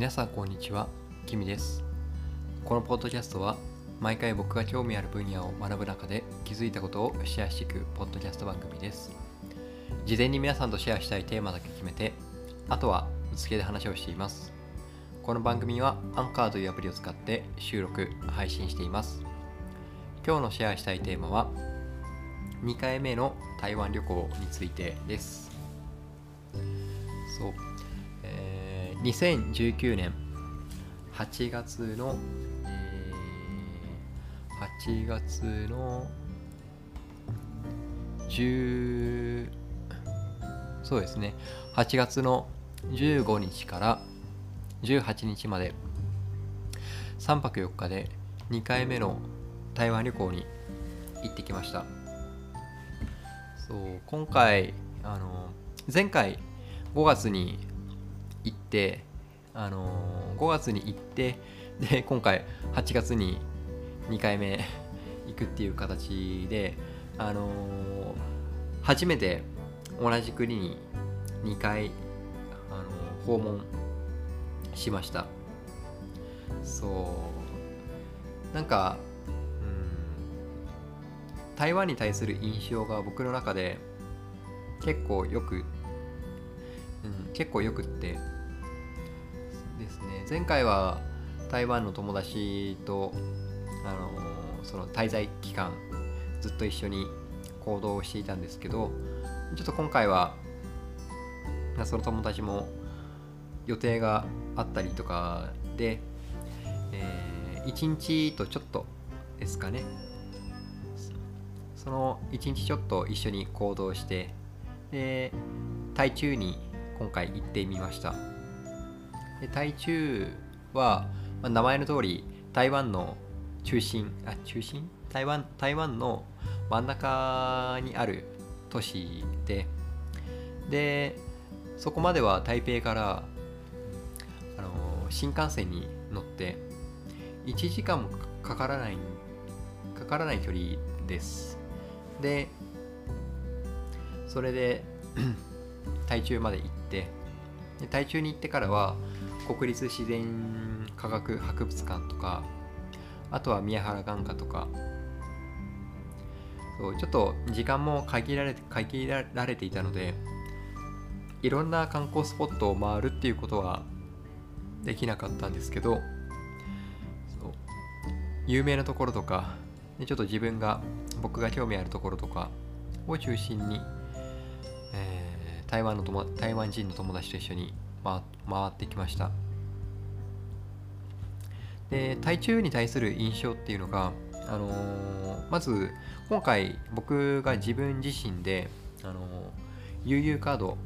皆さんこんにちは、キミです。このポッドキャストは毎回僕が興味ある分野を学ぶ中で気づいたことをシェアしていくポッドキャスト番組です。事前に皆さんとシェアしたいテーマだけ決めて、あとはぶつけで話をしています。この番組はアンカーというアプリを使って収録、配信しています。今日のシェアしたいテーマは2回目の台湾旅行についてです。そう、2019年8月の、えー8月の10そうですね。8月の15日から18日まで3泊4日で2回目の台湾旅行に行ってきました。そう今回あの前回5月にあの5月に行ってで今回8月に2回目行くっていう形であの初めて同じ国に2回あの訪問しました。そう。なんかうん台湾に対する印象が僕の中で結構よく、うん、結構よくってですね。前回は台湾の友達とあのその滞在期間ずっと一緒に行動をしていたんですけどちょっと今回はその友達も予定があったりとかで、えー、1日とちょっとですかね。その1日ちょっと一緒に行動してで台中に今回行ってみました。で台中は、まあ、名前の通り台湾の中心あ中心？台湾台湾の真ん中にある都市ででそこまでは台北からあの新幹線に乗って1時間もかからないかからない距離です。でそれで 台中まで行ってで台中に行ってからは国立自然科学博物館とかあとは宮原眼科とかそうちょっと時間も限られて限られていたのでいろんな観光スポットを回るっていうことはできなかったんですけど有名なところとかちょっと自分が僕が興味あるところとかを中心に、えー台湾の友台湾人の友達と一緒に回回ってきました。で台中に対する印象っていうのが、あのーまず今回僕が自分自身で、あのー悠々カード、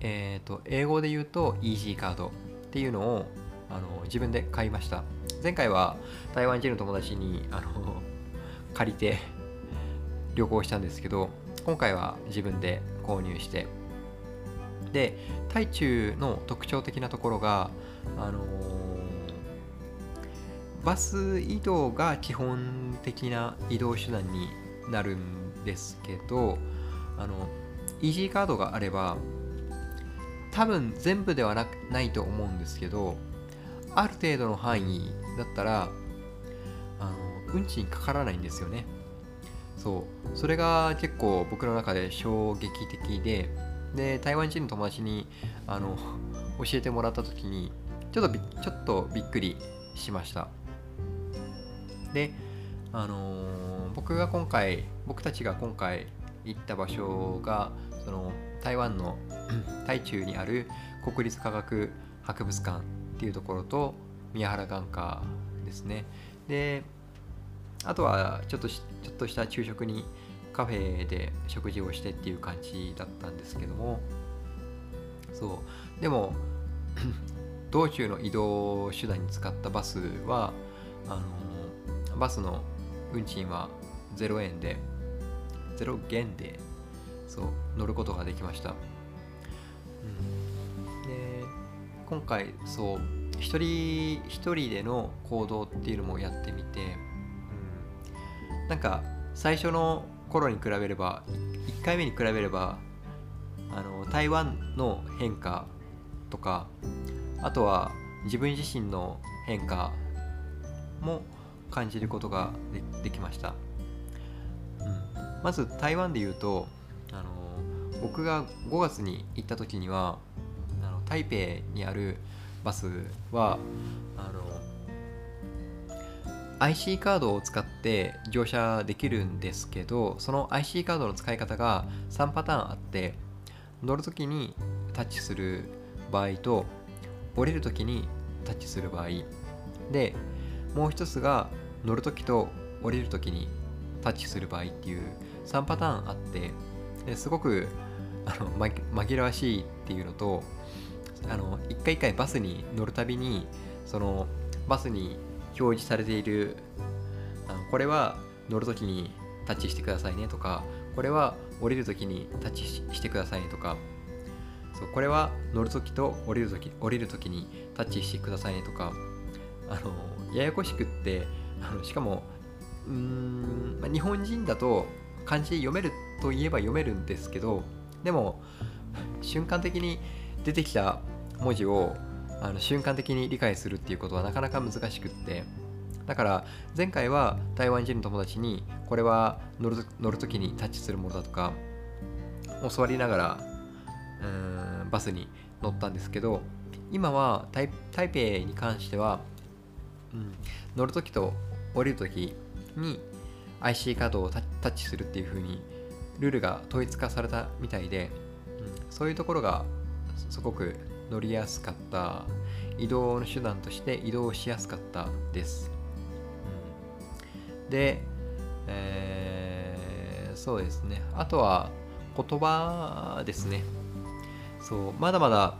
えー、と英語で言うと EG カードっていうのを、あのー自分で買いました。前回は台湾人の友達に、あの借りて旅行したんですけど今回は自分で購入してで台中の特徴的なところがあのーバス移動が基本的な移動手段になるんですけどあの EG カードがあれば多分全部ではなないと思うんですけどある程度の範囲だったらあの運賃かからないんですよね。そう。それが結構僕の中で衝撃的でで台湾人の友達にあの教えてもらった時にちょっとびちょっとびっくりしました。であのー僕が今回僕たちが今回行った場所がその台湾の 台中にある国立科学博物館っていうところと宮原眼科ですね。であとはちょっとちょっとした昼食にカフェで食事をしてっていう感じだったんですけどもそう。でも 道中の移動手段に使ったバスはあのバスの運賃は0円で0元でそう乗ることができました、うん、で今回そう一人一人での行動っていうのもやってみて、うん、なんか最初の頃に比べれば1回目に比べればあの台湾の変化とかあとは自分自身の変化も感じることができました、うん、まず台湾で言うとあの僕が5月に行った時にはあの台北にあるバスはあの IC カードを使って乗車できるんですけどその IC カードの使い方が3パターンあって乗るときにタッチする場合と降りるときにタッチする場合。でもう一つが乗るときと降りるときにタッチする場合っていう3パターンあってすごくあの紛らわしいっていうのとあの一回一回バスに乗るたびにそのバスに表示されている。あのこれは乗るときにタッチしてくださいねとかこれは降りるときにタッチしてくださいねとか。そうこれは乗るときと降りるとき降りるときにタッチしてくださいねとか。あのややこしくってあのしかもうーん、ま、日本人だと漢字読めるといえば読めるんですけどでも瞬間的に出てきた文字をあの瞬間的に理解するっていうことはなかなか難しくって。だから前回は台湾人の友達にこれは乗る時にタッチするものだとか教わりながらうんバスに乗ったんですけど今は台台北に関しては、うん、乗る時と降りる時に IC カードをタッチするっていう風にルールが統一化されたみたいで、うん、そういうところがすごく乗りやすかった。移動の手段として移動しやすかったです、うん、で、えー、そうですね。あとは言葉ですね。そう。まだまだ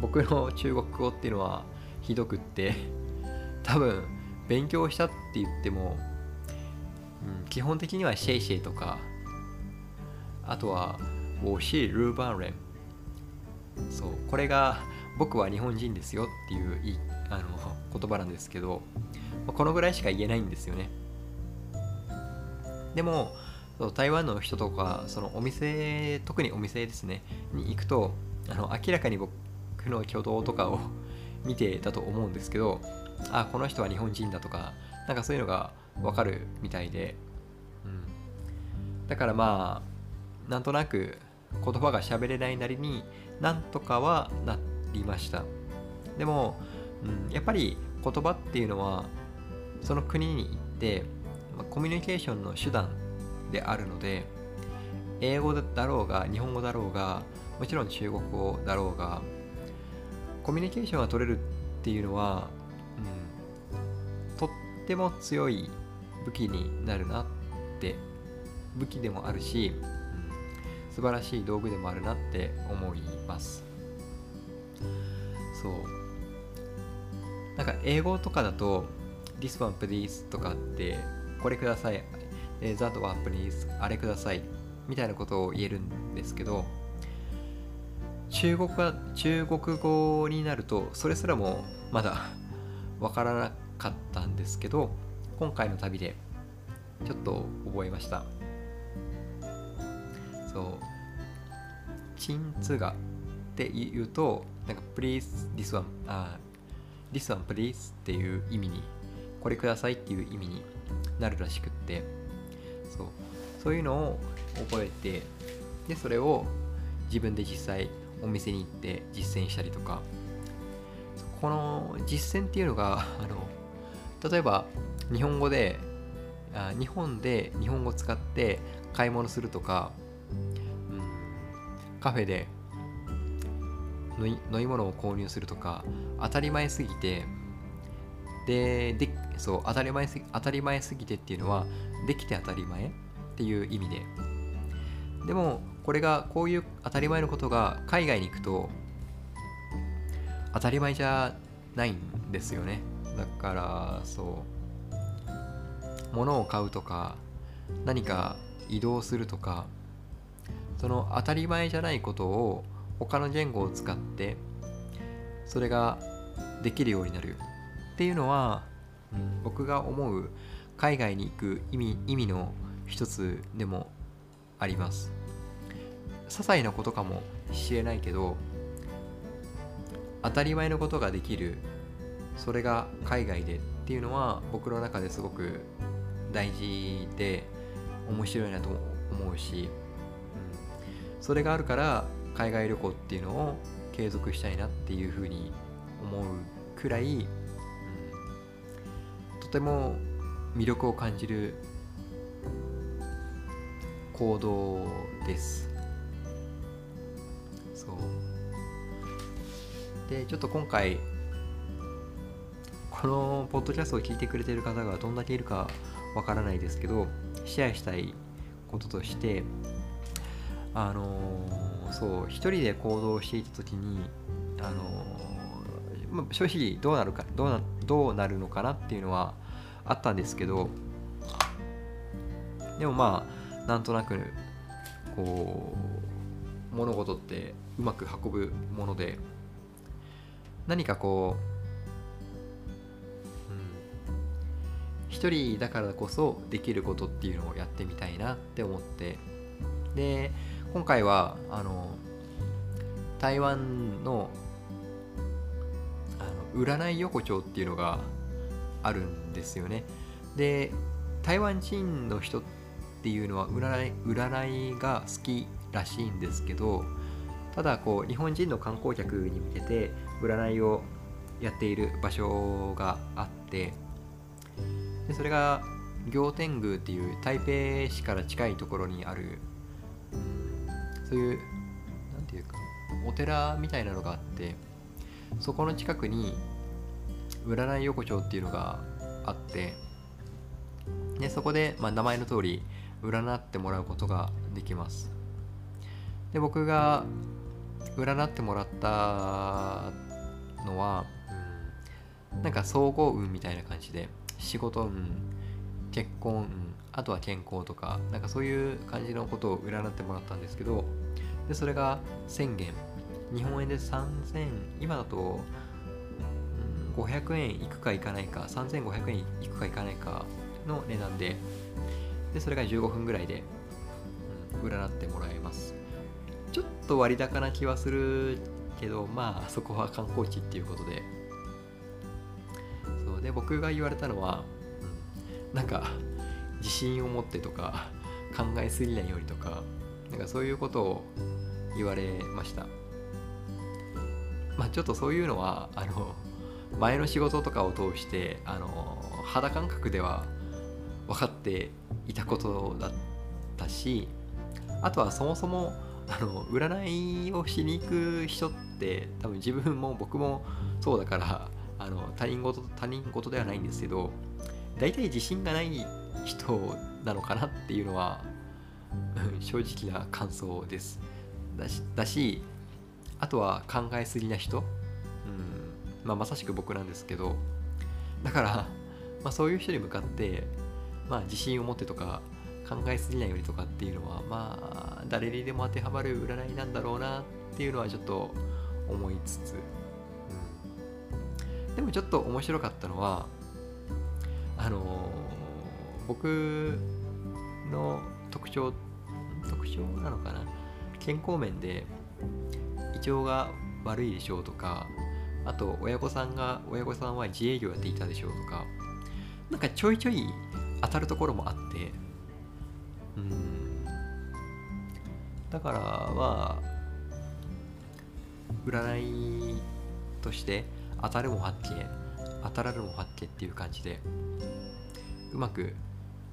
僕の中国語っていうのはひどくって 多分勉強したって言っても、うん、基本的にはシェイシェイとかあとは我是日本人そうこれが僕は日本人ですよっていうあの言葉なんですけどこのぐらいしか言えないんですよね。でも台湾の人とかそのお店特にお店ですねに行くとあの明らかに僕の挙動とかを 見てたと思うんですけどあこの人は日本人だとかなんかそういうのがわかるみたいで、うん、だからまあなんとなく言葉が喋れないなりになんとかはなりました。でも、うん、やっぱり言葉っていうのはその国に行ってコミュニケーションの手段であるので英語だろうが日本語だろうがもちろん中国語だろうがコミュニケーションが取れるっていうのは、うん、とっても強い武器になるなって武器でもあるし素晴らしい道具でもあるなって思います。そう。なんか英語とかだと This one please とかってこれください That one please あれくださいみたいなことを言えるんですけど中国は中国語になるとそれすらもまだわからなかったんですけど今回の旅でちょっと覚えました。そうチンツガって言うとなんか please this one あ this one please っていう意味にこれくださいっていう意味になるらしくってそう。そういうのを覚えてでそれを自分で実際お店に行って実践したりとか。この実践っていうのが あの例えば日本語であ日本で日本語を使って買い物するとかカフェで飲み物を購入するとか当たり前すぎてででそう当たり前す当たり前すぎてっていうのはできて当たり前っていう意味で。でもこれがこういう当たり前のことが海外に行くと当たり前じゃないんですよね。だからそう物を買うとか何か移動するとかその当たり前じゃないことを他の言語を使ってそれができるようになるっていうのは、うん、僕が思う海外に行く意味意味の一つでもあります。些細なことかもしれないけど当たり前のことができるそれが海外でっていうのは僕の中ですごく大事で面白いなと思うし、うん、それがあるから海外旅行っていうのを継続したいなっていうふうに思うくらい、うん、とても魅力を感じる行動です。そう。でちょっと今回このポッドキャストを聞いてくれてる方がどんだけいるかわからないですけどシェアしたいこととしてあのー、そう一人で行動していた時にあのー、ま正直どうなるかどうなどうなるのかなっていうのはあったんですけどでもまあなんとなくこう物事ってうまく運ぶもので何かこううん一人だからこそできることっていうのをやってみたいなって思ってで今回はあの台湾のあの占い横丁っていうのがあるんですよね。で台湾人の人っていうのは占い占いが好きらしいんですけどただこう日本人の観光客に向けて占いをやっている場所があってでそれが行天宮っていう台北市から近いところにあるそういう何ていうかお寺みたいなのがあってそこの近くに占い横丁っていうのがあってでそこで、まあ、名前の通り占ってもらうことができます。で僕が占ってもらったのは、うん、なんか総合運みたいな感じで仕事運結婚運あとは健康とかなんかそういう感じのことを占ってもらったんですけどでそれが1000元。日本円で3000今だと、うん、500円いくかいかないか3500円いくかいかないかの値段ででそれが15分ぐらいで、うん、占ってもらえます。ちょっと割高な気はするけどまあそこは観光地っていうことで。そうで僕が言われたのは、うん、なんか自信を持ってとか考えすぎないようにとかなんかそういうことを言われました。まあちょっとそういうのはあの前の仕事とかを通してあの肌感覚では分かっていたことだったしあとはそもそもあの占いをしに行く人って多分自分も僕もそうだからあの他人事他人事ではないんですけど大体自信がない人なのかなっていうのは正直な感想です。だしだしあとは考えすぎな人、うんまあ、まさしく僕なんですけどだから、まあ、そういう人に向かって、まあ、自信を持ってとか考えすぎないようにとかっていうのはまあ誰にでも当てはまる占いなんだろうなっていうのはちょっと思いつつ。でもちょっと面白かったのはあのー、僕の特徴特徴なのかな？健康面で胃腸が悪いでしょうとかあと親御さんが親御さんは自営業やっていたでしょうとかなんかちょいちょい当たるところもあってうん。だからは占いとして当たるも八景当たらぬも八景っていう感じでうまく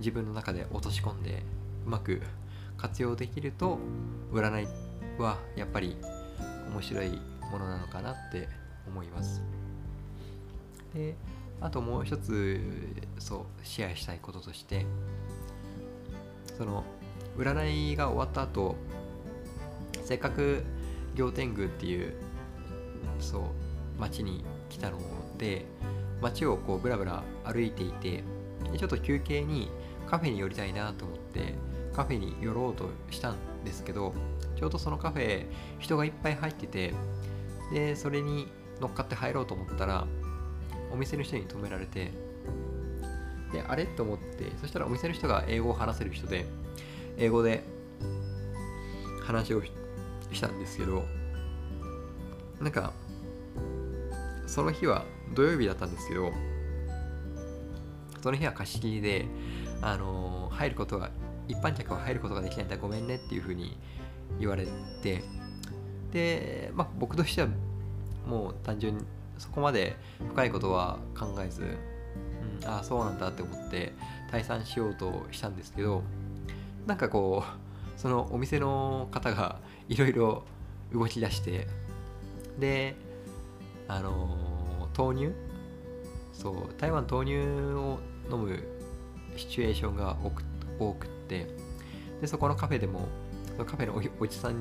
自分の中で落とし込んでうまく活用できると占いはやっぱり面白いものなのかなって思います。であともう一つそうシェアしたいこととしてその占いが終わった後せっかく行天宮っていうそう町に来たので街をこうブラブラ歩いていてちょっと休憩にカフェに寄りたいなと思ってカフェに寄ろうとしたんですけどちょうどそのカフェ人がいっぱい入っててでそれに乗っかって入ろうと思ったらお店の人に止められてであれ？と思ってそしたらお店の人が英語を話せる人で英語で話をしたんですけどなんかその日は土曜日だったんですけどその日は貸し切りで、あの、入ることが一般客は入ることができないんだ。ごめんねっていうふうに言われて。で、まあ、僕としてはもう単純にそこまで深いことは考えず、うん、ああそうなんだって思って退散しようとしたんですけどなんかこうそのお店の方がいろいろ動き出してであのー、豆乳？そう台湾豆乳を飲むシチュエーションが多くってでそこのカフェでもそのカフェのおじさん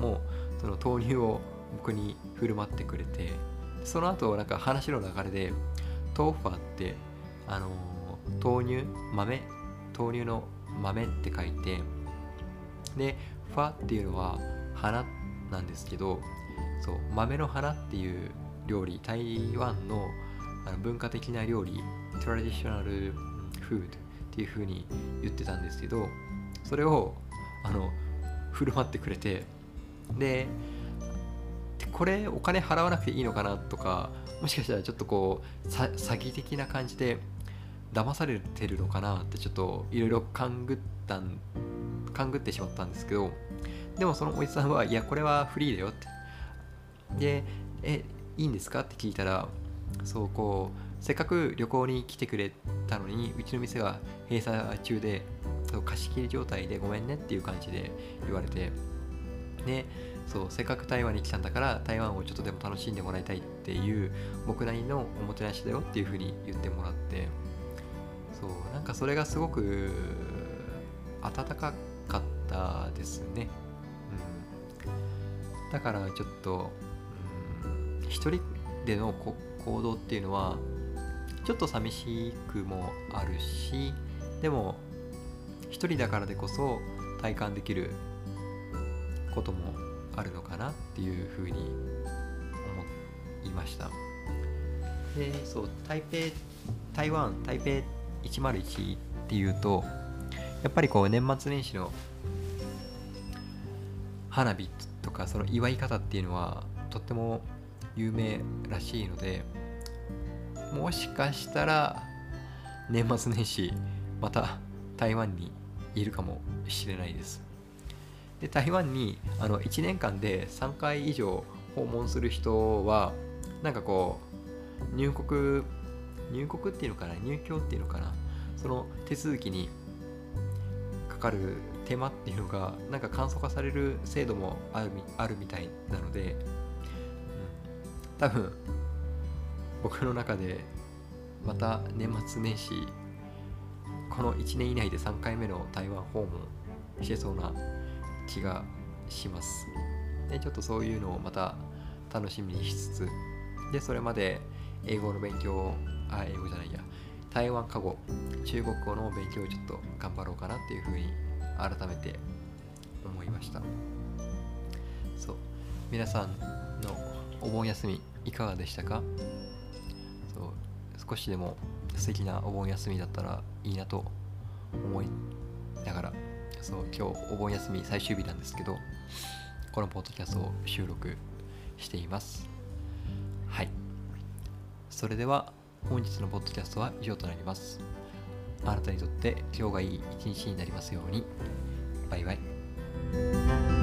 もその豆乳を僕に振る舞ってくれてその後なんか話の流れで豆腐ってあのー、豆乳豆豆乳の豆って書いてでファっていうのは花なんですけどそう豆の花っていう料理台湾のあの文化的な料理トラディショナルフードっていう風に言ってたんですけどそれをあの振る舞ってくれてでこれお金払わなくていいのかなとかもしかしたらちょっとこう詐欺的な感じで騙されてるのかなってちょっといろいろ勘ぐったん勘ぐってしまったんですけどでもそのおじさんはいやこれはフリーだよって。でえいいんですかって聞いたらそうこうせっかく旅行に来てくれたのにうちの店は閉鎖中で貸し切り状態でごめんねっていう感じで言われてでそうせっかく台湾に来たんだから台湾をちょっとでも楽しんでもらいたいっていう僕なりのおもてなしだよっていうふうに言ってもらってそうなんかそれがすごく温かかったですね、うん、だからちょっと、うん、一人での行動っていうのはちょっと寂しくもあるしでも一人だからでこそ体感できることもあるのかなっていうふうに思いました。でそう台北台湾台北101っていうとやっぱりこう年末年始の花火とかその祝い方っていうのはとっても有名らしいのでもしかしたら年末年始また台湾にいるかもしれないです。で台湾にあの1年間で3回以上訪問する人はなんかこう入国入国っていうのかな入居っていうのかなその手続きにかかる手間っていうのがなんか簡素化される制度もあるみたいなので、うん、多分僕の中でまた年末年始この1年以内で3回目の台湾訪問してそうな気がします。でちょっとそういうのをまた楽しみにしつつでそれまで英語の勉強あ英語じゃないや台湾過語中国語の勉強をちょっと頑張ろうかなっていうふうに改めて思いました。そう。皆さんのお盆休みいかがでしたか？少しでも素敵なお盆休みだったらいいなと思いながらそう今日お盆休み最終日なんですけどこのポッドキャストを収録しています。はい。それでは本日のポッドキャストは以上となります。あなたにとって今日がいい一日になりますように。バイバイ。